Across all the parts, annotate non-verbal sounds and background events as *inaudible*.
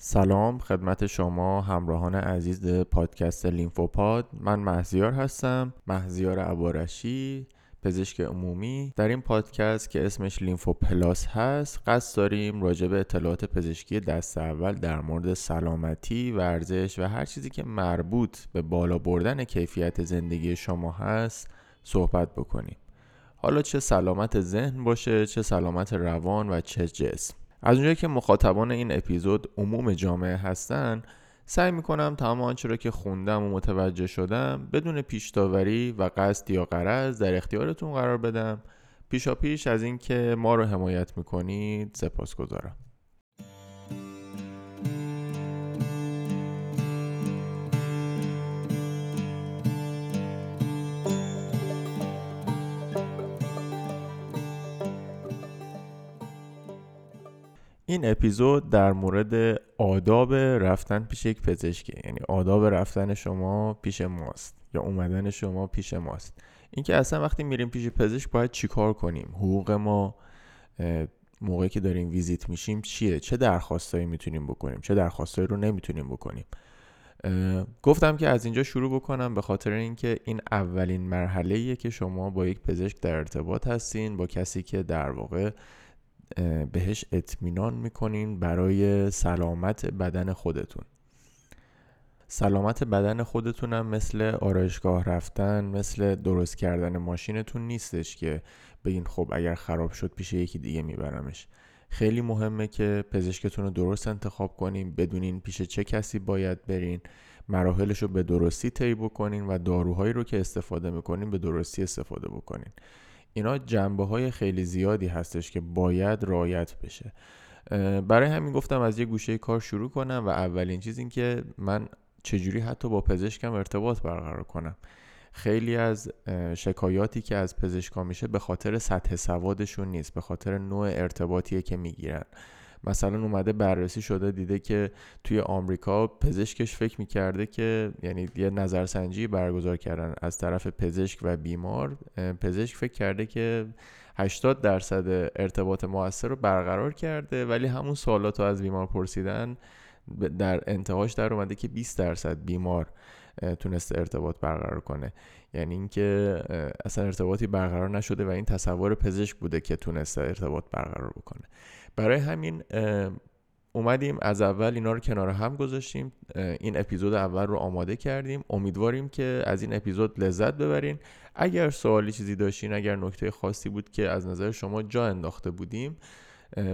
سلام خدمت شما همراهان عزیز پادکست لیمفوپاد. من مهزیار هستم مهزیار عبارشی پزشک عمومی. در این پادکست که اسمش لیمفو پلاس هست قصد داریم راجع به اطلاعات پزشکی دست اول در مورد سلامتی، ورزش و هر چیزی که مربوط به بالا بردن کیفیت زندگی شما هست صحبت بکنیم. حالا چه سلامت ذهن باشه چه سلامت روان و چه جسم. از اونجایی که مخاطبان این اپیزود عموم جامعه هستن سعی می‌کنم تمام آنچه را که خوندم و متوجه شدم بدون پیشتاوری و قصد یا قرض در اختیارتون قرار بدم. پیشا پیش از اینکه ما رو حمایت می‌کنید سپاس گذارم این اپیزود در مورد آداب رفتن پیش یک پزشکی یعنی آداب رفتن شما پیش ماست یا اومدن شما پیش ماست. اینکه اصلا وقتی میریم پیش پزشک باید چیکار کنیم؟ حقوق ما موقعی که داریم ویزیت میشیم چیه؟ چه درخواستایی می‌تونیم بکنیم؟ چه درخواستایی رو نمی‌تونیم بکنیم؟ گفتم که از اینجا شروع بکنم به خاطر اینکه این اولین مرحله که شما با یک پزشک در ارتباط هستین با کسی که در واقع بهش اطمینان می‌کنین برای سلامت بدن خودتون. سلامت بدن خودتونم مثل آرایشگاه رفتن مثل درست کردن ماشینتون نیستش که بگین خب اگر خراب شد پیش یکی دیگه میبرمش. خیلی مهمه که پزشکتون رو درست انتخاب کنین بدونین پیش چه کسی باید برین مراحلش رو به درستی طی بکنین و داروهایی رو که استفاده می‌کنین به درستی استفاده بکنین. اینا جنبه های خیلی زیادی هستش که باید رعایت بشه. برای همین گفتم از یه گوشه کار شروع کنم و اولین چیز این که من چجوری حتی با پزشکم ارتباط برقرار کنم. خیلی از شکایاتی که از پزشکا میشه به خاطر سطح سوادشون نیست به خاطر نوع ارتباطیه که می‌گیرن. مثلا اومده بررسی شده دیده که توی آمریکا پزشکش فکر می‌کرده که یعنی یه نظرسنجی برگزار کردن از طرف پزشک و بیمار. پزشک فکر کرده که 80 درصد ارتباط موثر رو برقرار کرده ولی همون سوالات رو از بیمار پرسیدن در انتهاش در اومده که 20 درصد بیمار تونسته ارتباط برقرار کنه. یعنی اینکه اصلا ارتباطی برقرار نشده و این تصور پزشک بوده که تونسته ارتباط برقرار بکنه. برای همین اومدیم از اول اینا رو کنار هم گذاشتیم. این اپیزود اول رو آماده کردیم. امیدواریم که از این اپیزود لذت ببرین. اگر سوالی چیزی داشتین اگر نکته خاصی بود که از نظر شما جا انداخته بودیم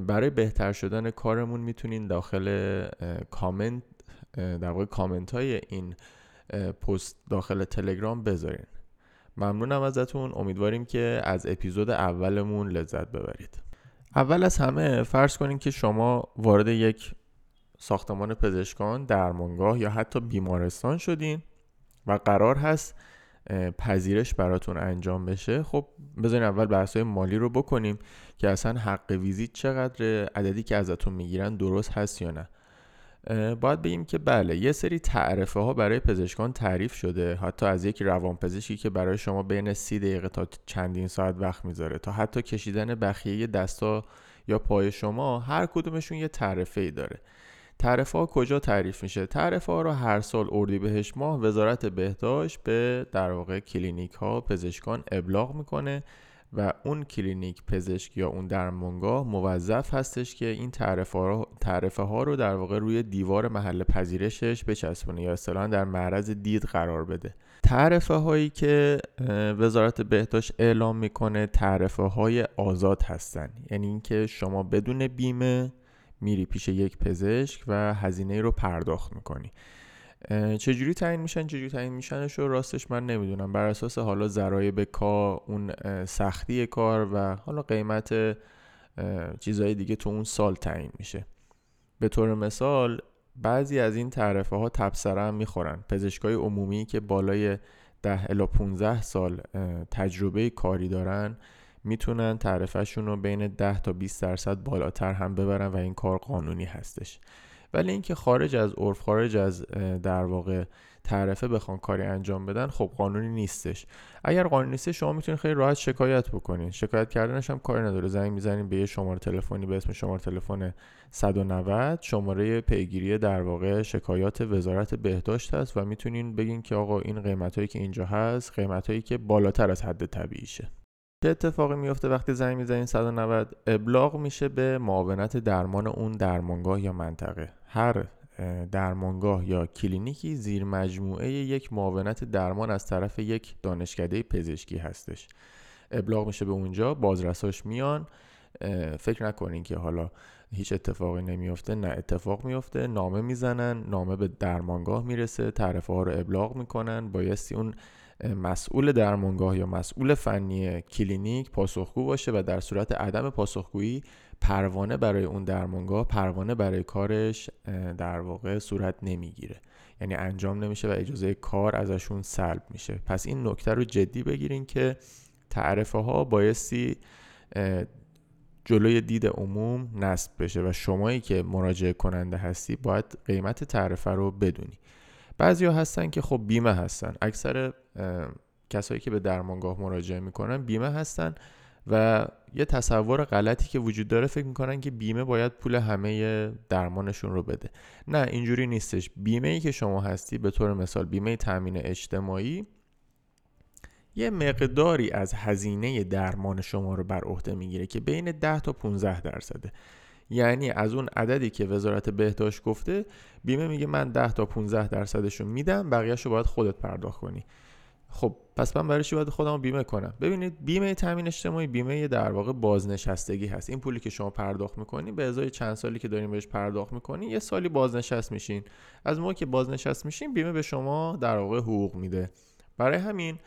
برای بهتر شدن کارمون می‌تونین داخل کامنت در واقع کامنت های این پست داخل تلگرام بذارین. ممنونم ازتون. امیدواریم که از اپیزود اولمون لذت ببرید. اول از همه فرض کنین که شما وارد یک ساختمان پزشکان درمانگاه یا حتی بیمارستان شدین و قرار هست پذیرش براتون انجام بشه. خب بذارین اول بحث مالی رو بکنیم که اصلا حق ویزیت چقدر عددی که ازتون می‌گیرن درست هست یا نه. باید بگیم که بله یه سری تعرفه ها برای پزشکان تعریف شده حتی از یک روانپزشکی که برای شما بین سی دقیقه تا چندین ساعت وقت می‌ذاره تا حتی کشیدن بخیه دستا یا پای شما هر کدومشون یه تعرفه ای داره. تعرفه ها کجا تعریف میشه؟ تعرفه ها رو هر سال اردیبهشت ماه وزارت بهداشت به در واقع کلینیک ها پزشکان ابلاغ می‌کنه. و اون کلینیک پزشک یا اون درمانگاه موظف هستش که این تعرفه ها, رو در واقع روی دیوار محل پذیرشش بچسبونه یا اصطلاحا در معرض دید قرار بده. تعرفه هایی که وزارت بهداشت اعلام می‌کنه تعرفه های آزاد هستن. یعنی اینکه شما بدون بیمه میری پیش یک پزشک و هزینه رو پرداخت می‌کنی. چجوری تعیین میشن؟ چجوری تعیین میشنش رو راستش من نمی‌دونم. بر اساس حالا ذرایب کار اون سختی کار و حالا قیمت چیزهای دیگه تو اون سال تعیین میشه. به طور مثال بعضی از این تعرفه ها تبصره هم می‌خورن. پزشکای عمومی که بالای 10 الی 15 سال تجربه کاری دارن می‌تونن تعرفهشون رو بین 10 تا 20 درصد بالاتر هم ببرن و این کار قانونی هستش. ولی اینکه خارج از عرف خارج از در واقع تعرفه بخوان کاری انجام بدن خب قانونی نیستش. اگر قانونی نیست شما می‌تونید خیلی راحت شکایت بکنین. شکایت کردنش هم کاری نداره. زنگ می‌زنین به یه شماره تلفنی به اسم شماره تلفن 190 شماره پیگیری در واقع شکایات وزارت بهداشت هست و می‌تونین بگین که آقا این قیمتایی که اینجا هست قیمتایی که بالاتر از حد طبیعیشه. چه اتفاقی میفته وقتی زنگ می‌زنین 190 ابلاغ میشه به معاونت درمان اون درمانگاه یا منطقه. هر درمانگاه یا کلینیکی زیر مجموعه یک معاونت درمان از طرف یک دانشکده پزشکی هستش. ابلاغ میشه به اونجا بازرساش میان. فکر نکنین که حالا هیچ اتفاقی نمیفته نه اتفاق میفته نامه می‌زنن نامه به درمانگاه می‌رسه تعرفه ها رو ابلاغ می‌کنن. بایستی اون مسئول درمانگاه یا مسئول فنی کلینیک پاسخگو باشه و در صورت عدم پاسخگویی پروانه برای اون درمانگاه پروانه برای کارش در واقع صورت نمی‌گیره. یعنی انجام نمیشه و اجازه کار ازشون سلب میشه. پس این نکته رو جدی بگیرین که تعرفه ها بایستی جلوی دید عموم نصب بشه و شمایی که مراجعه کننده هستی باید قیمت تعرفه رو بدونی. بعضی هستن که خب بیمه هستن. اکثر کسایی که به درمانگاه مراجعه می‌کنن بیمه هستن. و یه تصور غلطی که وجود داره فکر می‌کنن که بیمه باید پول همه درمانشون رو بده. نه اینجوری نیستش. بیمه ای که شما هستی به طور مثال بیمه تامین اجتماعی یه مقداری از هزینه درمان شما رو بر عهده می‌گیره که بین 10 تا 15 درصده. یعنی از اون عددی که وزارت بهداشت گفته بیمه میگه من 10 تا 15 درصدش رو میدم بقیهش باید خودت پرداخت کنی. خب پس من برای چی باید خودم بیمه کنم؟ ببینید بیمه تامین اجتماعی بیمه در واقع بازنشستگی هست. این پولی که شما پرداخت می‌کنی به ازای چند سالی که دارین بهش پرداخت می‌کنی یه سالی بازنشست میشین. از موقع که بازنشست میشین بیمه به شما در واقع حقوق میده. برای همین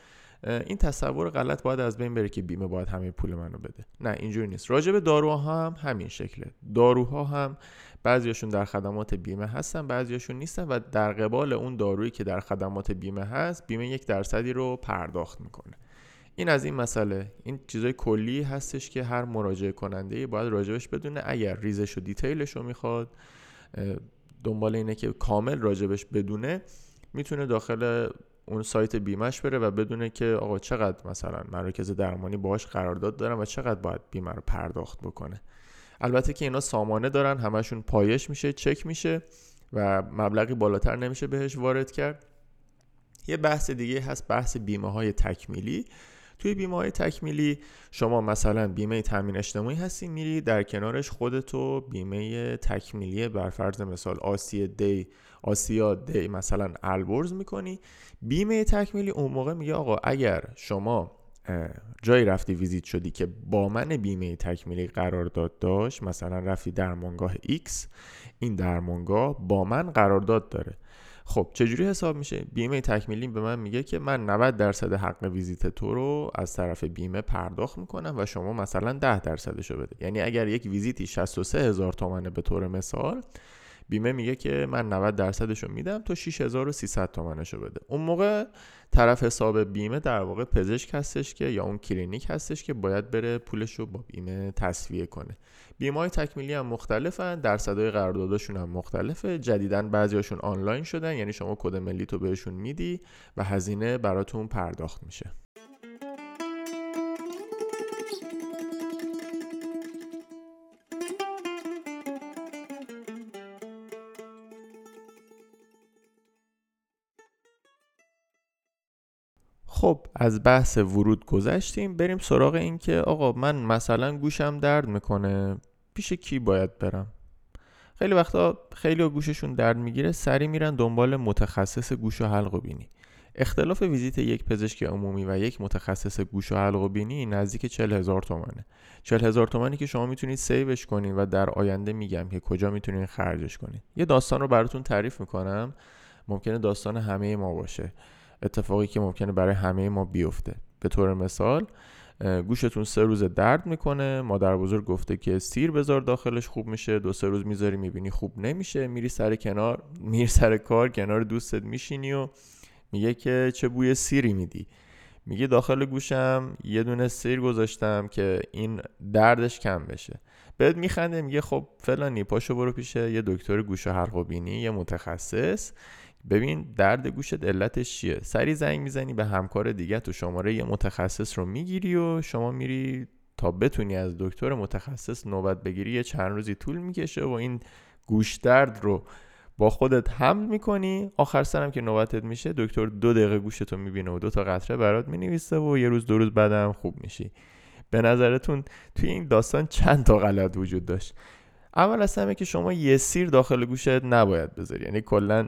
این تصور غلط باید از بین بره که بیمه باید همه پول منو بده. نه اینجوری نیست. راجع به داروها هم همین شکله. داروها هم بعضیاشون در خدمات بیمه هستن بعضیاشون نیستن و در قبال اون دارویی که در خدمات بیمه هست بیمه یک درصدی رو پرداخت می‌کنه. این از این مسئله. این چیزای کلی هستش که هر مراجعه کننده باید راجبش بدونه. اگر ریزش و دیتیلش رو می‌خواد دنبال اینه که کامل راجبش بدونه می‌تونه داخل اون سایت بیمش بره و بدونه که آقا چقدر مثلا مراکز درمانی باهاش قرارداد دارن و چقدر باید بیمه رو پرداخت بکنه. البته که اینا سامانه دارن همشون پایش میشه چک میشه و مبلغی بالاتر نمیشه بهش وارد کرد. یه بحث دیگه هست بحث بیمه های تکمیلی. توی بیمه های تکمیلی شما مثلا بیمه تامین اجتماعی هستی میری در کنارش خودتو بیمه تکمیلی بر فرض مثال آسیا دی آسیا دی مثلا البرز می‌کنی. بیمه تکمیلی اون موقع میگه آقا اگر شما جایی رفتی ویزیت شدی که با من بیمه تکمیلی قرارداد داشت؟ مثلا رفتی درمانگاه X این درمانگاه با من قرارداد داره. خب چجوری حساب میشه؟ بیمه تکمیلی به من میگه که من 90 درصد حق ویزیت تو رو از طرف بیمه پرداخت می‌کنم و شما مثلا 10 درصدشو بده. یعنی اگر یک ویزیتی 63 هزار تومنه به طور مثال بیمه میگه که من 90 درصدش رو میدم تو 6300 تومنش رو بده. اون موقع طرف حساب بیمه در واقع پزشک هستش که یا اون کلینیک هستش که باید بره پولش رو با بیمه تصویه کنه. بیمه های تکمیلی هم مختلفن درصدهای قراردادشون هم مختلفه. جدیدن بعضیاشون آنلاین شدن یعنی شما کد ملی تو بهشون میدی و هزینه براتون پرداخت میشه. خب از بحث ورود گذشتیم بریم سراغ این که آقا من مثلا گوشم درد می‌کنه پیش کی باید برم؟ خیلی وقتا خیلی گوششون درد می‌گیره سری میرن دنبال متخصص گوش و حلق و بینی. اختلاف ویزیت یک پزشک عمومی و یک متخصص گوش و حلق و بینی نزدیک 40 هزار تومنه. 40 هزار تومنی که شما می‌تونید سیوش کنید و در آینده میگم که کجا می‌تونید خرجش کنید یه داستان رو براتون تعریف می‌کنم. ممکنه داستان همه ما باشه. اتفاقی که ممکنه برای همه ما بیفته. به طور مثال گوشتون سه روز درد می‌کنه مادر بزرگ گفته که سیر بذار داخلش خوب میشه دو سه روز می‌ذاری می‌بینی خوب نمیشه میری سر کنار میری سر کار کنار دوستت میشینی و میگه که چه بوی سیری میدی. میگه داخل گوشم یه دونه سیر گذاشتم که این دردش کم بشه. بهت میخنده میگه خب فلانی پاشو برو پیش یه دکتر گوش و حلق و بینی یه متخصص. ببین درد گوشت علتش چیه؟ سری زنگ می‌زنی به همکار دیگه تو شماره یه متخصص رو می‌گیری و شما میری تا بتونی از دکتر متخصص نوبت بگیری یه چند روزی طول می‌کشه و این گوش درد رو با خودت حمل می‌کنی. آخر سرم که نوبتت میشه دکتر دو دقیقه گوشتو می‌بینه و دو تا قطره برات می‌نویسه و یه روز دو روز بعدم خوب میشی. به نظرتون توی این داستان چند تا غلط وجود داشت؟ اول از همه که شما یه سیر داخل گوشت نباید بذاری. یعنی کلا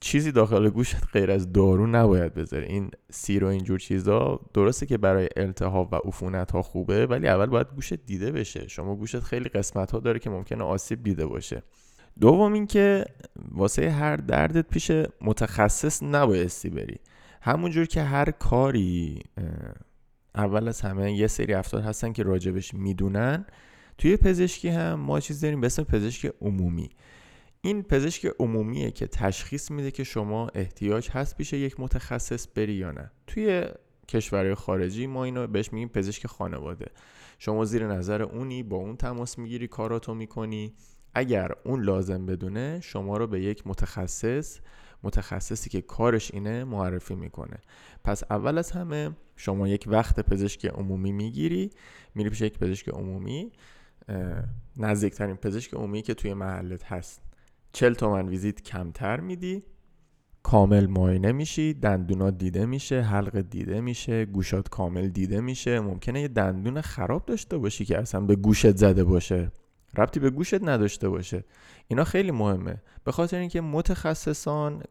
چیزی داخل گوشت غیر از دارو نباید بذاری. این سیر و اینجور چیزا درسته که برای التهاب و عفونت ها خوبه ولی اول باید گوشت دیده بشه. شما گوشت خیلی قسمت ها داره که ممکنه آسیب دیده باشه. دوم اینکه واسه هر دردت پیش متخصص نبایستی بری. همونجور که هر کاری اول از همه یه سری افراد هستن که راجبش می‌دونن. توی پزشکی هم ما چیز داریم به اسم پزشک عمومی. این پزشک عمومیه که تشخیص میده که شما احتیاج هست پیش یک متخصص بری یا نه. توی کشورهای خارجی ما اینو بهش میگیم پزشک خانواده. شما زیر نظر اونی با اون تماس می‌گیری کاراتو می‌کنی. اگر اون لازم بدونه شما رو به یک متخصص متخصصی که کارش اینه معرفی می‌کنه. پس اول از همه شما یک وقت پزشک عمومی می‌گیری میری پیش یک پزشک عمومی. نزدیکترین پزشک عمومی که توی محلت هست. چل تومن ویزیت کمتر میدی کامل معاینه میشی دندونات دیده میشه حلق دیده میشه گوشات کامل دیده میشه. ممکنه یه دندون خراب داشته باشی که اصلا به گوشت زده باشه. ربطی به گوشت نداشته باشه. اینا خیلی مهمه. به خاطر اینکه متخصصان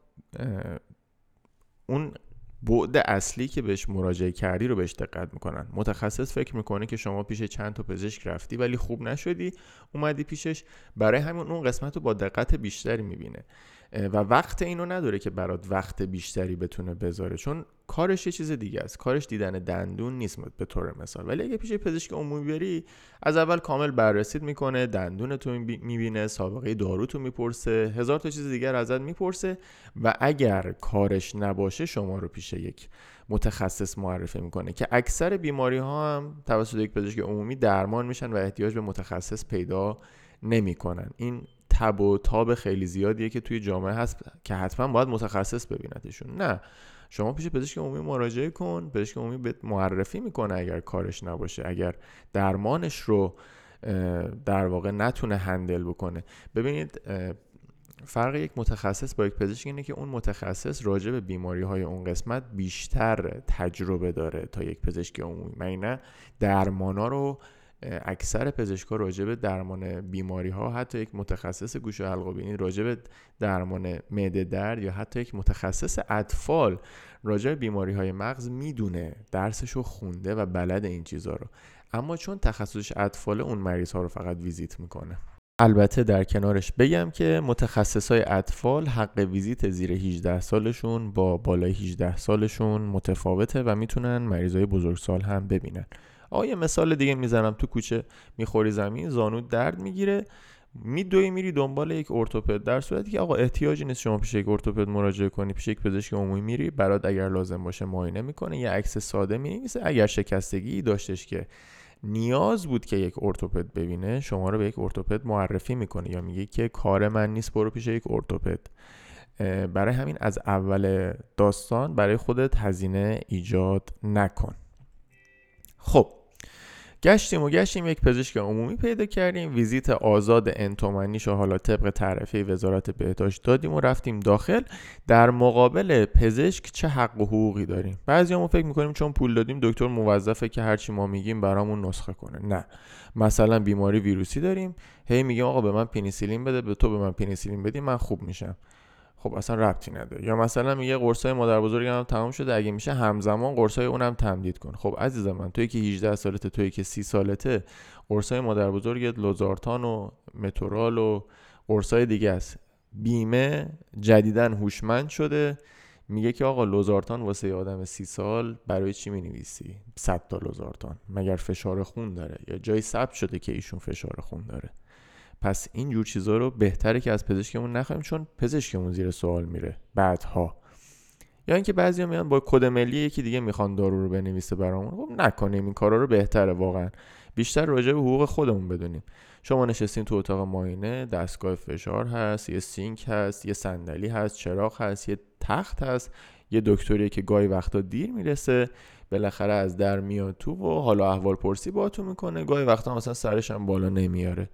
اون بعد اصلی که بهش مراجعه کردی رو بهش دقت می‌کنن. متخصص فکر می‌کنه که شما پیش چند تا پزشک رفتی ولی خوب نشدی اومدی پیشش. برای همین اون قسمت رو با دقت بیشتری می‌بینه. و وقت اینو نداره که برات وقت بیشتری بتونه بذاره چون کارش یه چیز دیگه است. کارش دیدن دندون نیست به طور مثال. ولی اگه پیش پزشک عمومی بری از اول کامل بررسیت می‌کنه دندون تو می‌بینه سابقه دارو تو می‌پرسه هزار تا چیز دیگر ازت می‌پرسه و اگر کارش نباشه شما رو پیش یک متخصص معرفی می‌کنه که اکثر بیماری ها هم توسط یک پزشک عمومی درمان میشن و احتیاج به متخصص پیدا نمی‌کنن. این تب و تاب خیلی زیادیه که توی جامعه هست که حتما باید متخصص ببیندشون نه. شما پیش پزشک عمومی مراجعه کن. پزشک عمومی به معرفی می‌کنه اگر کارش نباشه اگر درمانش رو در واقع نتونه هندل بکنه. ببینید فرق یک متخصص با یک پزشک اینه که اون متخصص راجع به بیماری های اون قسمت بیشتر تجربه داره تا یک پزشک عمومی. من نه؟ رو اکثر پزشکا راجع به درمان بیماری ها حتی یک متخصص گوش و حلق بینی راجع به درمان معده درد یا حتی یک متخصص اطفال راجع به بیماری های مغز می‌دونه درسش رو خونده و بلد این چیزها رو. اما چون تخصصش اطفال اون مریض ها رو فقط ویزیت می‌کنه. البته در کنارش بگم که متخصص های اطفال حق ویزیت زیر 18 سالشون با بالای 18 سالشون متفاوته و می‌تونن مریض های بزرگسال هم ببینن. آیا مثال دیگه می‌زنم. تو کوچه می‌خوری زمین زانو درد می‌گیره. میدوی میری دنبال یک ارتوپد. در صورتی که آقا احتیاجی نیست شما پیش یک ارتوپد مراجعه کنی. پیش یک پزشک عمومی میری. برات اگر لازم باشه معاینه می‌کنه. یه عکس ساده می‌نویسه. اگر شکستگی داشتش که نیاز بود که یک ارتوپد ببینه شما رو به یک ارتوپد معرفی می‌کنه یا میگه که کار من نیست برو پیش یک ارتوپد. برای همین از اول داستان برای خودت هزینه ایجاد نکن. خب گشتیم و گشتیم یک پزشک عمومی پیدا کردیم. ویزیت آزاد انتومنیش و حالا طبق تعرفه وزارت بهداشت دادیم و رفتیم داخل. در مقابل پزشک چه حق و حقوقی داریم؟ بعضی همون فکر می‌کنیم چون پول دادیم دکتر موظفه که هرچی ما میگیم برامون نسخه کنه. نه. مثلا بیماری ویروسی داریم. هی میگیم آقا به من پنیسیلین بده به تو به من پنیسیلین بدی من خوب میشم. خب اصلا ربطی نداره. یا مثلا میگه قرصای مادر بزرگم تمام شده اگه میشه همزمان قرصای اونم تمدید کن. خب عزیز من توی که 18 سالته توی که 30 سالته قرصای مادر بزرگت لوزارتان و متورال و قرصای دیگه است. بیمه جدیدن هوشمند شده. میگه که آقا لوزارتان واسه آدم سی سال برای چی می نویسی 100 تا لوزارتان. مگر فشار خون داره؟ یا جای ثبت شده که ایشون فشار خون داره؟ پس این جور چیزها رو بهتره که از پزشکمون نخواهیم چون پزشکمون زیر سوال میره بعدها. یا اینکه بعضیا میان با کد ملی یکی دیگه می‌خوان دارو رو بنویسه برامون. خب نکنیم این کارا رو بهتره واقعا. بیشتر راجع به حقوق خودمون بدونیم. شما نشستین تو اتاق ماینه دستگاه فشار هست یه سینک هست یه صندلی هست چراغ هست یه تخت هست یه دکتری که گاهی وقتا دیر می‌رسه بالاخره از در میاد تو و حالا احوال پرسی با تو می‌کنه. گاهی وقتا مثلا سرش هم بالا نمیاره.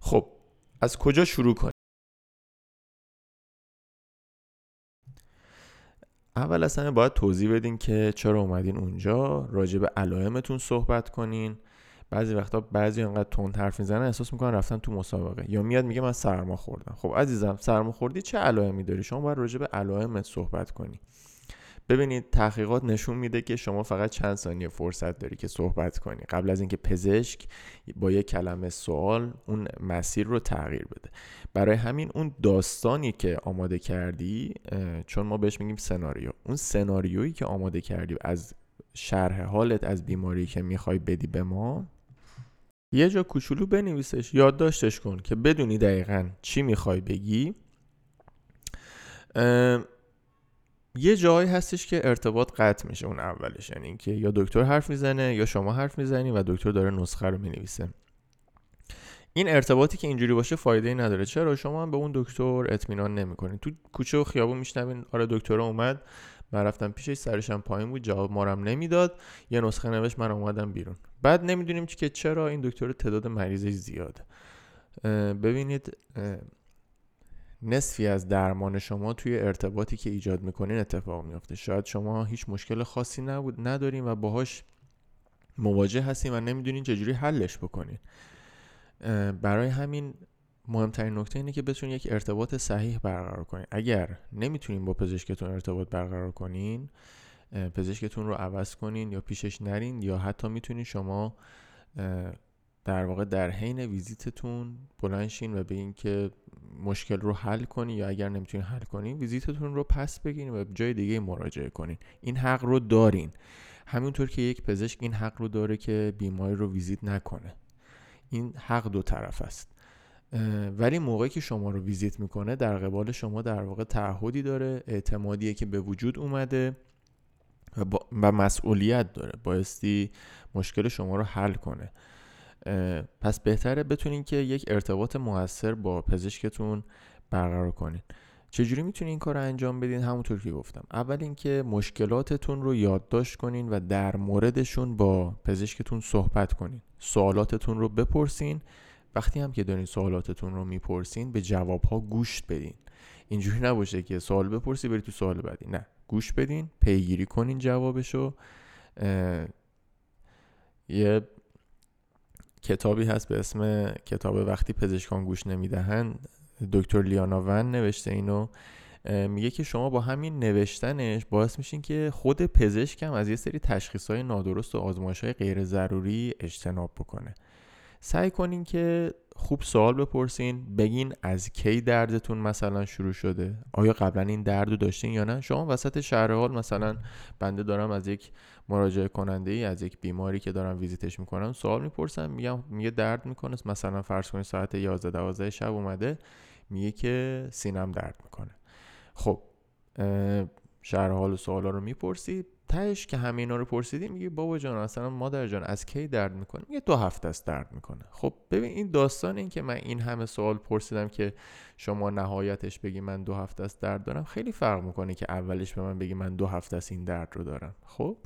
خب از کجا شروع کنیم؟ اول اصلا باید توضیح بدین که چرا اومدین اونجا راجع به علائمتون صحبت کنین. بعضی وقتا بعضی انقدر تند حرف می‌زنن احساس می‌کنن رفتن تو مسابقه. یا میاد میگه من سرما خوردم. خب عزیزم سرما خوردی چه علائمی داری؟ شما باید راجع به علائمت صحبت کنی. ببینید تحقیقات نشون میده که شما فقط چند ثانیه فرصت داری که صحبت کنی. قبل از اینکه پزشک با یک کلمه سوال اون مسیر رو تغییر بده. برای همین اون داستانی که آماده کردی چون ما بهش میگیم سناریو. اون سناریویی که آماده کردی از شرح حالت از بیماری که می‌خوای بدی به ما یه جا کوچولو بنویسش یادداشتش کن که بدونی دقیقا چی می‌خوای بگی. یه جایی هستش که ارتباط قطع میشه اون اولش. یعنی اینکه یا دکتر حرف می‌زنه یا شما حرف می‌زنی و دکتر داره نسخه رو می‌نویسه. این ارتباطی که اینجوری باشه فایده ای نداره. چرا؟ شما هم به اون دکتر اطمینان نمی‌کنید تو کوچه و خیابون میشنوین آره دکتر اومد من رفتم پیشش سرشم پایین بود جواب مارم نمی‌داد. یه نسخه نوشت من اومدم بیرون. بعد نمی‌دونیم که چرا این دکتر تعداد مریضش زیاده. ببینید نصفی از درمان شما توی ارتباطی که ایجاد می‌کنین اتفاق میافته. شاید شما هیچ مشکل خاصی نبود ندارین و باهاش مواجه هستین و نمی‌دونین چجوری حلش بکنین. برای همین مهمترین نکته اینه که بتونین یک ارتباط صحیح برقرار کنین. اگر نمی‌تونین با پزشکتون ارتباط برقرار کنین پزشکتون رو عوض کنین یا پیشش نرین یا حتی می‌تونین شما در واقع در حین ویزیتتون بلنشین و بگین که مشکل رو حل کنی یا اگر نمی‌تونین حل کنین ویزیتتون رو پس بگیرین و جای دیگه مراجعه کنین. این حق رو دارین. همینطور که یک پزشک این حق رو داره که بیماری رو ویزیت نکنه. این حق دو طرف است. ولی موقعی که شما رو ویزیت می‌کنه در قبال شما در واقع تعهدی داره اعتمادیه که به وجود اومده و, مسئولیت داره. بایستی مشکل شما رو حل کنه. پس بهتره بتونین که یک ارتباط موثر با پزشکتون برقرار کنین. چجوری می‌تونین این کار رو انجام بدین؟ همونطور که گفتم. اول اینکه مشکلاتتون رو یادداشت کنین و در موردشون با پزشکتون صحبت کنین. سوالاتتون رو بپرسین. وقتی هم که دارین سوالاتتون رو می‌پرسین به جوابها گوش بدین. اینجوری نباشه که سوال بپرسی بری تو سوال بعدی. نه. گوش بدین پیگیری کنین جوابشو. یه کتابی هست به اسم کتاب وقتی پزشکان گوش نمی‌دهند دکتر لیانا ون نوشته اینو. میگه که شما با همین نوشتنش باعث میشین که خود پزشکم از یه سری تشخیص نادرست و آزمایش های غیر ضروری اجتناب بکنه. سعی کنین که خوب سوال بپرسین بگین از کی دردتون مثلا شروع شده؟ آیا قبلا این درد رو داشتین یا نه؟ شما وسط شهر حال مثلا بنده دارم از یک مراجعه کننده ای از یک بیماری که دارم ویزیتش می‌کنم سوال می‌پرسم میگم میگه درد می‌کنه. مثلا فرض کنید ساعت 11 12 شب اومده میگه که سینم درد می‌کنه. خب شهر حال سوالا رو می‌پرسی. تهش که همه رو پرسیدی میگه بابا جان اصلا مادر جان از کی درد می‌کنه میگه دو هفته است درد می‌کنه. خب ببین این داستان این که من این همه سوال پرسیدم که شما نهایتش بگی من دو هفته است درد دارم خیلی فرق می‌کنه که اولش به من بگی من دو هفته است این درد رو دارم. خب؟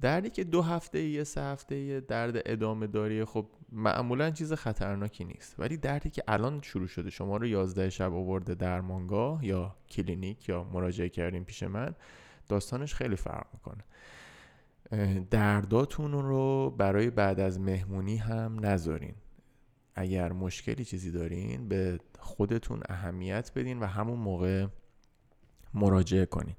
دردی که دو هفته یه سه هفته یه درد ادامه داری خب معمولا چیز خطرناکی نیست. ولی دردی که الان شروع شده شما رو یازده شب آورده درمانگاه یا کلینیک یا مراجعه کردیم پیش من داستانش خیلی فرق می‌کنه. درداتون رو برای بعد از مهمونی هم نذارین. اگر مشکلی چیزی دارین به خودتون اهمیت بدین و همون موقع مراجعه کنین.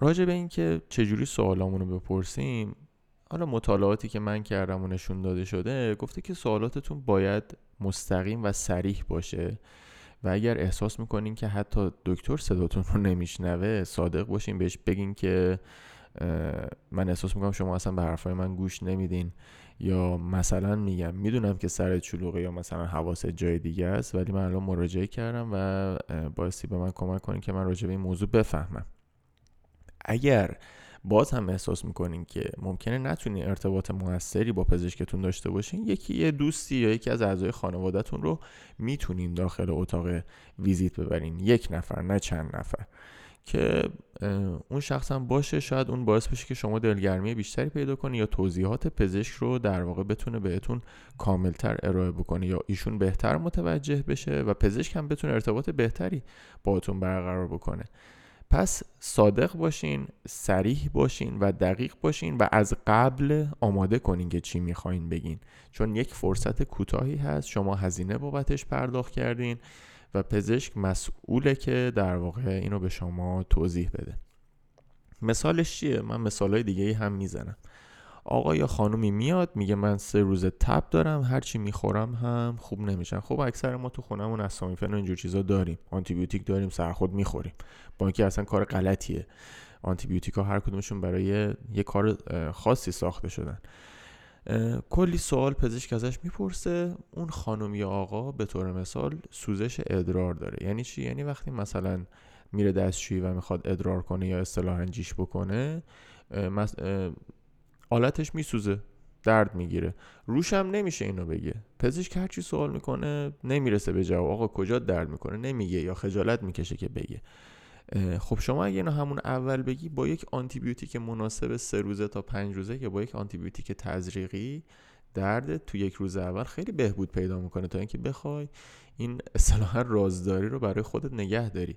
راجع به اینکه چجوری سوالامون رو بپرسیم حالا مطالعاتی که من کردم و نشون داده شده گفته که سوالاتتون باید مستقیم و سریح باشه. و اگر احساس می‌کنین که حتی دکتر صداتون رو نمیشنوه صادق باشین بهش بگین که من احساس می‌کنم شما اصلا به حرفای من گوش نمیدین یا مثلا میگم می‌دونم که سر چلوغه یا مثلا حواست جای دیگه است ولی من الان مراجعه کردم و بایستی به من کمک کنین که من راجع به این موضوع بفهمم. اگر باز هم احساس می‌کنین که ممکنه نتونین ارتباط موثری با پزشکتون داشته باشین. یکی یه دوستی یا یکی از اعضای خانوادهتون رو می‌تونین داخل اتاق ویزیت ببرین. یک نفر نه چند نفر. که اون شخص هم باشه شاید اون باعث بشه که شما دلگرمی بیشتری پیدا کنی یا توضیحات پزشک رو در واقع بتونه بهتون کاملتر ارائه بکنه یا ایشون بهتر متوجه بشه و پزشک هم بتونه ارتباط بهتری باهاتون برقرار بکنه. پس صادق باشین سریح باشین و دقیق باشین و از قبل آماده کنین که چی می‌خواین بگین. چون یک فرصت کوتاهی هست شما هزینه بابتش پرداخت کردین و پزشک مسئوله که در واقع اینو به شما توضیح بده. مثالش چیه؟ من مثالهای دیگه هم می‌زنم. آقا یا خانومی میاد میگه من سه روز تب دارم هرچی می‌خورم هم خوب نمیشن. خب اکثر ما تو خونمون اسامیفن و اینجور چیزا داریم. آنتیبیوتیک داریم سرخود می‌خوریم. با اینکه اصلا کار غلطیه. آنتیبیوتیک ها هر کدومشون برای یه کار خاصی ساخته شدن. کلی سوال پزشک ازش می‌پرسه. اون خانم یا آقا به طور مثال سوزش ادرار داره. یعنی چی؟ یعنی وقتی مثلا میره دستشویی و می‌خواد ادرار کنه یا اصطلاحا جیش بکنه آلتش میسوزه. درد می‌گیره. روشم نمیشه اینو بگه. پزشک هرچی سوال می‌کنه نمی‌رسه به جواب. آقا کجا درد می‌کنه؟ نمیگه یا خجالت می‌کشه که بگه. خب شما اگه اینو همون اول بگی با یک آنتیبیوتیک مناسب سه روزه تا پنج روزه یا با یک آنتیبیوتیک تزریقی درد تو یک روز اول خیلی بهبود پیدا می‌کنه تا اینکه بخوای این اصطلاحا رازداری رو برای خودت نگه داری.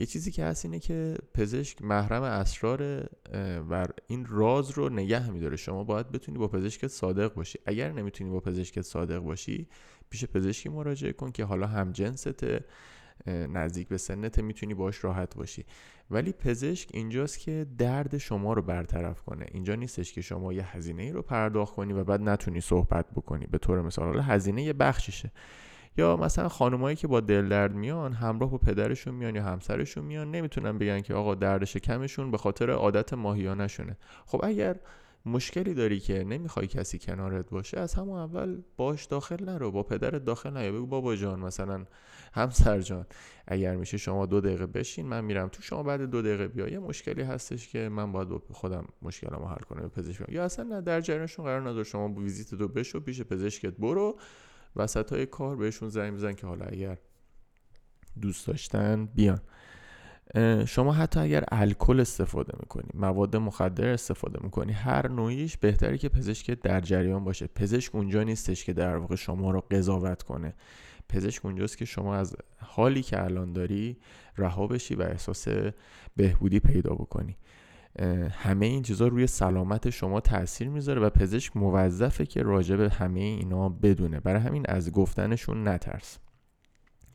یه چیزی که هست اینه که پزشک محرم اسرار و این راز رو نگه میداره. شما باید بتونی با پزشکت صادق باشی. اگر نمی‌تونی با پزشکت صادق باشی پیش پزشکی مراجعه کن که حالا هم جنست نزدیک به سنت می‌تونی باش راحت باشی. ولی پزشک اینجاست که درد شما رو برطرف کنه. اینجا نیستش که شما یه هزینه ای رو پرداخت کنی و بعد نتونی صحبت بکنی. به طور مثال حالا هزینه یه بخشیشه یا مثلا خانمایی که با دل درد میان همراه با پدرشون میان یا همسرشون میان نمی‌تونن بگن که آقا درد شکمشون به خاطر عادت ماهیانهشونه. خب اگر مشکلی داری که نمی‌خوای کسی کنارت باشه از همون اول باش داخل نرو با پدرت داخل نیا بگو بابا جان مثلا همسر جان اگر میشه شما دو دقیقه بشین من میرم تو شما بعد دو دقیقه بیا. یه مشکلی هستش که من باید خودم مشکلمو حل کنم به پزشک یا اصلا نه در جریانشون قرار ندار شما ویزیت دو بشو پیش پزشکت برو. وسط های کار بهشون زنگ بزن که حالا اگر دوست داشتن بیان. شما حتی اگر الکل استفاده می‌کنی مواد مخدر استفاده می‌کنی هر نوعیش بهتره که پزشک در جریان باشه. پزشک اونجا نیستش که در واقع شما رو قضاوت کنه. پزشک اونجاست که شما از حالی که الان داری رها بشی و احساس بهبودی پیدا بکنی. همه این چیزها روی سلامت شما تاثیر می‌ذاره و پزشک موظفه که راجع به همه اینا بدونه. برای همین از گفتنشون نترس.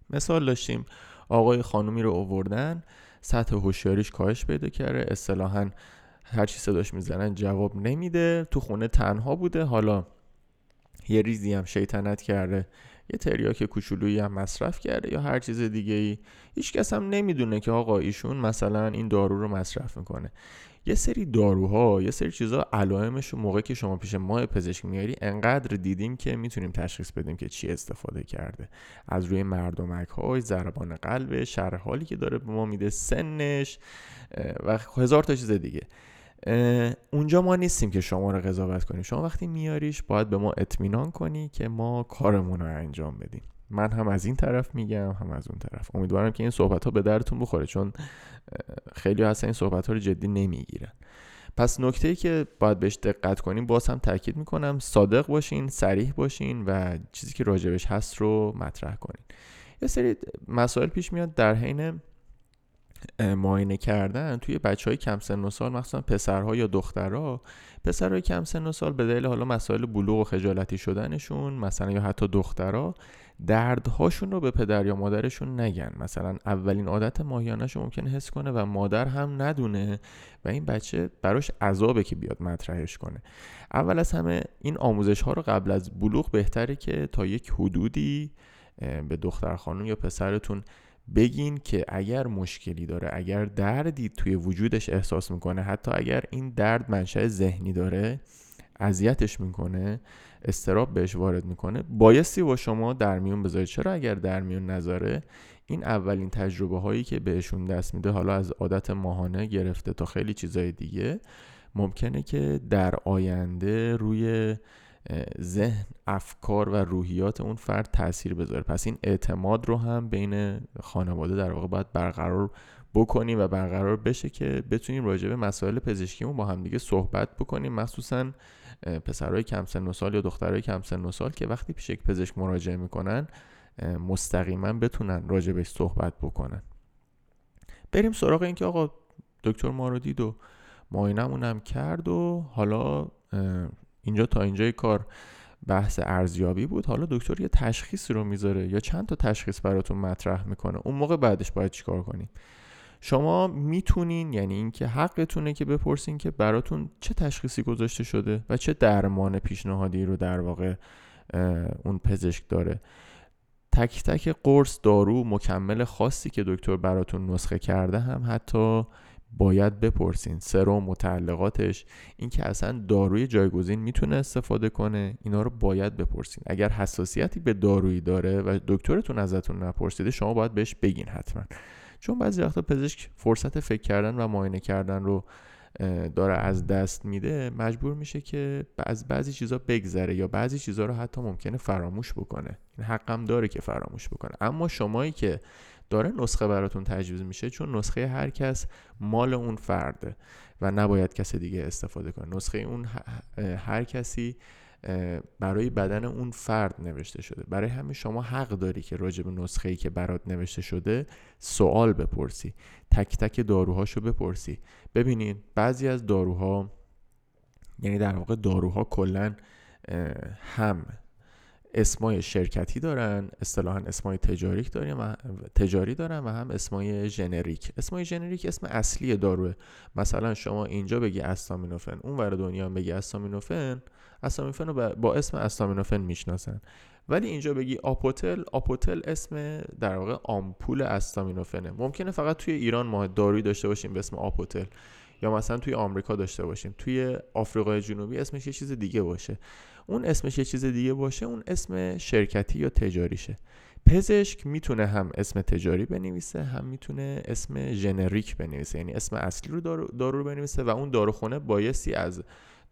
مثال داشتیم آقای خانومی رو اووردن سطح هوشیاریش کاهش پیدا کرده اصطلاحا هر چی صداش می‌زنن جواب نمیده تو خونه تنها بوده حالا یه ریزی هم شیطنت کرده. یه تریاک کوچولویی هم مصرف کرده یا هر چیز دیگه ای هیچ کس هم نمی‌دونه که آقا ایشون مثلا این دارو رو مصرف می‌کنه. یه سری داروها یه سری چیزا علائمش موقع که شما پیش ماه پزشک میاری انقدر دیدیم که می‌تونیم تشخیص بدیم که چی استفاده کرده. از روی مردمک های ضربان قلب شرح حالی که داره به ما میده سنش و هزار تا چیز دیگه. اونجا ما نیستیم که شما رو قضاوت کنیم. شما وقتی میاریش باید به ما اطمینان کنی که ما کارمون رو انجام بدیم. من هم از این طرف میگم هم از اون طرف. امیدوارم که این صحبت ها به درتون بخوره چون خیلی هستن این صحبت ها رو جدی نمی‌گیرن. پس نکته ای که باید بهش دقت کنیم باز هم تاکید می‌کنم صادق باشین سریح باشین و چیزی که راجبش هست رو مطرح کنین. یه سری مسائل پیش میاد در حین معاینه کردن توی بچه های کم سن و سال مخصوصا پسرها یا دخترها. پسرهای کم سن و سال به دلیل حالا مسائل بلوغ و خجالتی شدنشون مثلا یا حتی دخترها دردهاشون رو به پدر یا مادرشون نگن. مثلا اولین عادت ماهیانش ممکنه حس کنه و مادر هم ندونه و این بچه براش عذابه که بیاد مطرحش کنه. اول از همه این آموزش ها رو قبل از بلوغ بهتره که تا یک حدودی به دختر خانم یا پسرتون بگین که اگر مشکلی داره اگر دردی توی وجودش احساس می‌کنه حتی اگر این درد منشأ ذهنی داره اذیتش می‌کنه استراب بهش وارد می‌کنه بایستی با شما در میون بذارید. چرا اگر در میون نذاره؟ این اولین تجربه هایی که بهشون دست میده حالا از عادت ماهانه گرفته تا خیلی چیزای دیگه ممکنه که در آینده روی ذهن افکار و روحیات اون فرد تاثیر بذاره. پس این اعتماد رو هم بین خانواده در واقع باید برقرار بکنیم و برقرار بشه که بتونیم راجع به مسائل پزشکیمون با همدیگه صحبت بکنیم. مخصوصا پسرهای کم سن و سال یا دخترهای کم سن و سال که وقتی پیش یک پزشک مراجعه می‌کنن مستقیما بتونن راجع بهش صحبت بکنن. بریم سراغ اینکه آقا دکتر ما رو دید و معاینمون هم کرد و حالا اینجا تا اینجای کار بحث ارزیابی بود. حالا دکتر یه تشخیص رو می‌ذاره یا چند تا تشخیص براتون مطرح می‌کنه؟ اون موقع بعدش باید چیکار کنیم؟ شما می‌تونین یعنی اینکه حقتونه که بپرسین که براتون چه تشخیصی گذاشته شده و چه درمان پیشنهادی رو در واقع اون پزشک داره. تک تک قرص دارو مکمل خاصی که دکتر براتون نسخه کرده هم حتی باید بپرسین. سرم متعلقاتش اینکه اصلا داروی جایگزین می‌تونه استفاده کنه اینا رو باید بپرسین. اگر حساسیتی به دارویی داره و دکترتون ازتون نپرسیده شما باید بهش بگین حتما. چون بعضی وقتا پزشک فرصت فکر کردن و معاینه کردن رو داره از دست میده مجبور میشه که از بعضی چیزا بگذره یا بعضی چیزا رو حتی ممکنه فراموش بکنه. این حقم داره که فراموش بکنه. اما شمایی که داره نسخه براتون تجویز میشه چون نسخه هر کس مال اون فرده و نباید کس دیگه استفاده کنه. نسخه اون هر کسی برای بدن اون فرد نوشته شده. برای همین شما حق داری که راجع به نسخه ای که برات نوشته شده سوال بپرسی. تک تک داروهاشو بپرسی. ببینید بعضی از داروها یعنی در واقع داروها کلا هم اسمای شرکتی دارن اصطلاحا اسمای تجاریک دارن و تجاری دارن و هم اسمای ژنریک اسمای ژنریک اسم اصلی داروه. مثلا شما اینجا بگی استامینوفن اون ور دنیا بگی استامینوفن استامینوفن رو با اسم استامینوفن می‌شناسن. ولی اینجا بگی آپوتل آپوتل اسم در واقع آمپول استامینوفنه. ممکنه فقط توی ایران ما دارویی داشته باشیم به اسم آپوتل یا مثلا توی آمریکا داشته باشیم. توی آفریقای جنوبی اسمش یه چیز دیگه باشه. اون اسمش یه چیز دیگه باشه اون اسم شرکتی یا تجاریشه. پزشک می‌تونه هم اسم تجاری بنویسه هم می‌تونه اسم ژنریک بنویسه. یعنی اسم اصلی رو دارو, دارو رو بنویسه و اون داروخونه بایستی از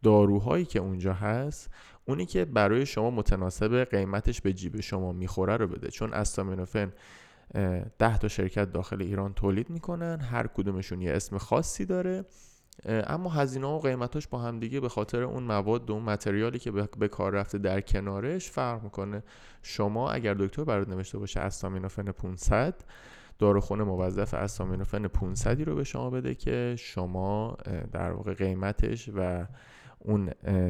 داروهایی که اونجا هست اونی که برای شما متناسب قیمتش به جیب شما می‌خوره رو بده. چون استامینوفن ده تا شرکت داخل ایران تولید می‌کنن هر کدومشون یه اسم خاصی داره. اما هزینه و قیمتاش با هم دیگه به خاطر اون مواد و اون متریالی که به کار رفته در کنارش فرق می‌کنه. شما اگر دکتر برات نوشته باشه استامینوفن 500 داروخونه موظف استامینوفن 500 رو به شما بده که شما در واقع قیمتش و اون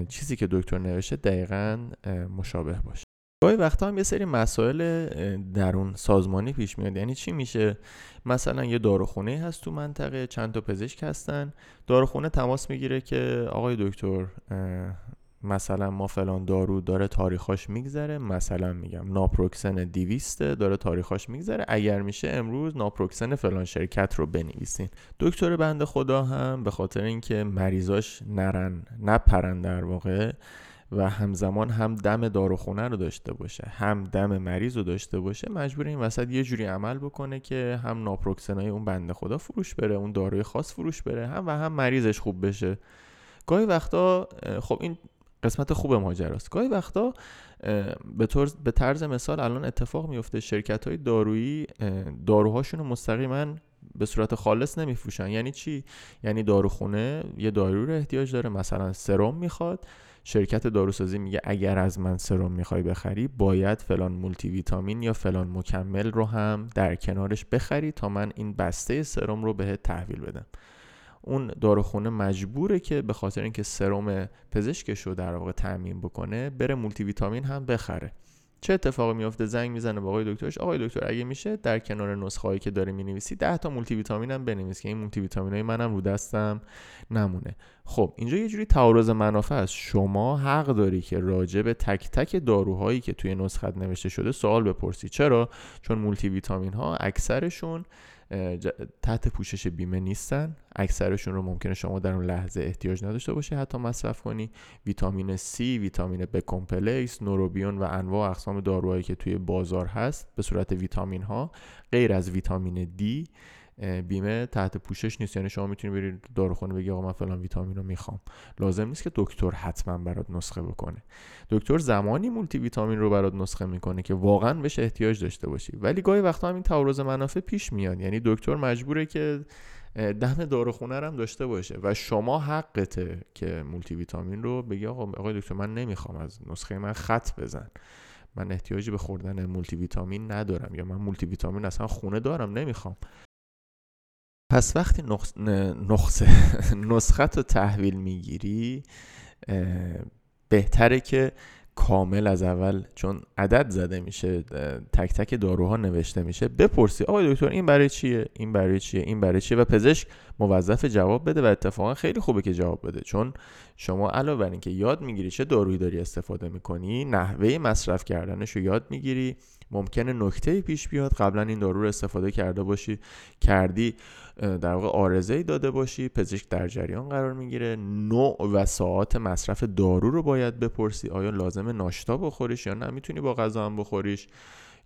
چیزی که دکتر نوشته دقیقا مشابه باشه. گاهی وقتا هم یه سری مسائل درون سازمانی پیش میاد. یعنی چی میشه؟ مثلا یه داروخونه هست تو منطقه چند تا پزشک هستن. داروخونه تماس می‌گیره که آقای دکتر مثلا ما فلان دارو داره تاریخاش میگذره. مثلا میگم ناپروکسن دیویسته داره تاریخاش میگذره. اگر میشه امروز ناپروکسن فلان شرکت رو بنویسین. دکتر بنده خدا هم به خاطر اینکه مریضاش نرن نپرن در واقع و همزمان هم دم داروخونه رو داشته باشه هم دم مریض رو داشته باشه مجبور این وسط یه جوری عمل بکنه که هم ناپروکسنای اون بنده خدا فروش بره اون داروی خاص فروش بره هم و هم مریضش خوب بشه. گاهی وقتا خب این قسمت خوب ماجراست. گاهی وقتا به, طور به طرز مثال الان اتفاق میفته شرکت های دارویی داروهاشون رو مستقیما به صورت خالص نمیفروشن. یعنی چی؟ یعنی داروخونه یه دارو رو احتیاج داره. مثلا سرم می‌خواد. شرکت داروسازی میگه اگر از من سرم می‌خوای بخری باید فلان مولتی ویتامین یا فلان مکمل رو هم در کنارش بخری تا من این بسته سرم رو بهت تحویل بدم. اون داروخونه مجبوره که به خاطر اینکه سرم پزشکش رو در واقع تامین بکنه بره مولتی ویتامین هم بخره. چه اتفاقی میفته زنگ می‌زنه به آقای دکترش. آقای دکتر اگه میشه در کنار نسخه هایی که داره می‌نویسی 10 تا مولتی ویتامین هم بنویس که این مولتی ویتامین های منم رو دستم نمونه. خب اینجا یه جوری تعارض منافع است. شما حق داری که راجع به تک تک داروهایی که توی نسخت نوشته شده سوال بپرسی. چرا؟ چون مولتی ویتامین ها اکثرشون تحت پوشش بیمه نیستن. اکثرشون رو ممکنه شما در اون لحظه احتیاج نداشته باشه حتی مصرف کنی. ویتامین C ویتامین B complex نوروبیون و انواع اقسام داروهایی که توی بازار هست به صورت ویتامین ها غیر از ویتامین D بیمه تحت پوشش نیست. یعنی شما می‌تونی برید داروخونه بگی آقا من فلان ویتامین رو می‌خوام. لازم نیست که دکتر حتما برات نسخه بکنه. دکتر زمانی مولتی ویتامین رو برات نسخه می‌کنه که واقعا بهش احتیاج داشته باشی. ولی گاهی وقتا هم این تعارض منافع پیش میاد. یعنی دکتر مجبوره که دم داروخونه هم داشته باشه. و شما حقته که مولتی ویتامین رو بگی آقا آقای دکتر من نمی‌خوام از نسخه من خط بزن. من احتیاجی به خوردن مولتی ویتامین ندارم. یا من مولتی ویتامین اصلا خونه دارم نمی‌خوام. پس وقتی نسخه *laughs* نسخت رو تحویل می‌گیری بهتره که کامل از اول چون عدد زده میشه تک تک داروها نوشته میشه بپرسی آقای دکتر این برای چیه؟ این برای چیه؟ این برای چیه؟ و پزشک موظف جواب بده و اتفاقا خیلی خوبه که جواب بده چون شما علاوه بر اینکه یاد می‌گیری چه دارویی داری استفاده می‌کنی نحوه مصرف کردنش رو یاد می‌گیری ممکنه نکته پیش بیاد قبلا این دارو رو استفاده کرده باشی کردی. در واقع آرزه داده باشی پزشک در جریان قرار می‌گیره. نوع و ساعت مصرف دارو رو باید بپرسی. آیا لازم ناشتا بخوریش یا نه؟ می‌تونی با غذا هم بخوریش.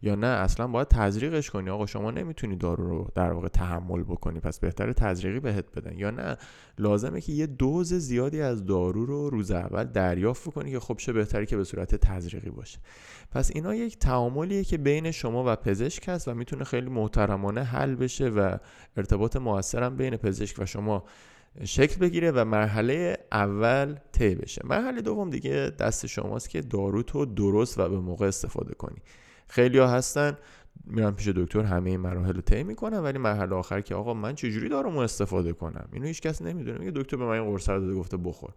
یا نه اصلا باید تزریقش کنی. آقا شما نمی‌تونی دارو رو در واقع تحمل بکنی. پس بهتره تزریقی بهت بدن. یا نه لازمه که یه دوز زیادی از دارو رو روز اول دریافت کنی که خب چه بهتری که به صورت تزریقی باشه. پس اینا یک تعاملیه که بین شما و پزشک هست و می‌تونه خیلی محترمانه حل بشه و ارتباط موثرم بین پزشک و شما شکل بگیره و مرحله اول طی بشه. مرحله دوم دیگه دست شماست که دارو تو درست و به موقع استفاده کنی. خیلی ها هستن میرن پیش دکتر همه این مراحل رو طی می‌کنن ولی مرحله آخر که آقا من چجوری دارومو استفاده کنم؟ اینو هیچ کس نمی‌دونه. میگه دکتر به من این قرص داده گفته بخور.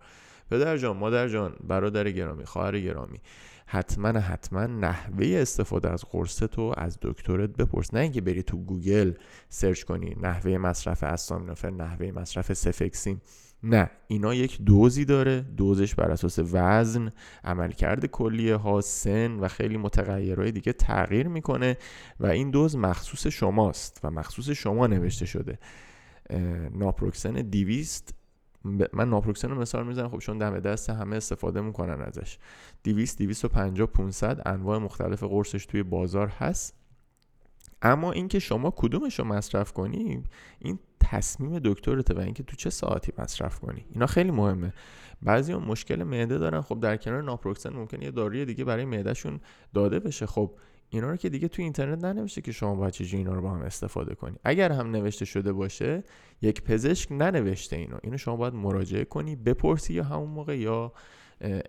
پدر جان مادر جان برادر گرامی خواهر گرامی حتما حتما نحوه استفاده از قرص تو از دکترت بپرس. نه اینکه بری تو گوگل search کنی نحوه مصرف استامینوفن نحوه مصرف سفکسین. نه. اینا یک دوزی داره. دوزش بر اساس وزن عملکرد کلیه ها سن و خیلی متغیرهای دیگه تغییر می‌کنه و این دوز مخصوص شماست و مخصوص شما نوشته شده. ناپروکسن دیویست من ناپروکسن رو مثال می‌زنم. خب چون دم دست همه استفاده می‌کنن ازش. 200 250 500 انواع مختلف قرصش توی بازار هست. اما اینکه شما کدومش رو مصرف کنی این تصمیم دکترته و اینکه تو چه ساعتی مصرف کنی. اینا خیلی مهمه. بعضی هم مشکل معده دارن. خب در کنار ناپروکسن ممکنه یه داروی دیگه برای معدهشون داده بشه. خب اینا رو که دیگه تو اینترنت ننوشته که شما باید چجوری اینا رو با هم استفاده کنی. اگر هم نوشته شده باشه یک پزشک ننوشته اینو. اینو شما باید مراجعه کنی بپرسی یا همون موقع یا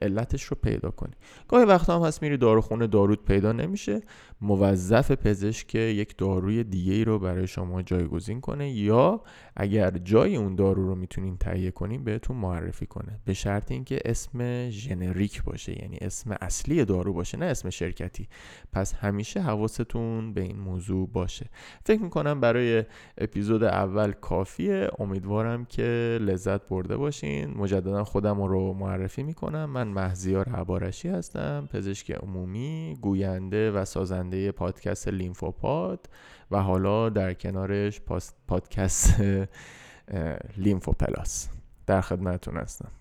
علتش رو پیدا کنی. گاهی وقتا هم هست میری داروخونه دارود پیدا نمیشه. موظف پزشک یک داروی دیگه ای رو برای شما جایگزین کنه یا اگر جای اون دارو رو می‌تونین تهیه کنین بهتون معرفی کنه. به شرط اینکه اسم ژنریک باشه یعنی اسم اصلی دارو باشه نه اسم شرکتی. پس همیشه حواستون به این موضوع باشه. فکر می‌کنم برای اپیزود اول کافیه. امیدوارم که لذت برده باشین. مجددا خودم رو معرفی می‌کنم. من مهزیار عبارشی هستم پزشک عمومی گوینده و سازنده پادکست لیمفوپاد و حالا در کنارش پادکست لیمفو پلاس در خدمتتون هستم.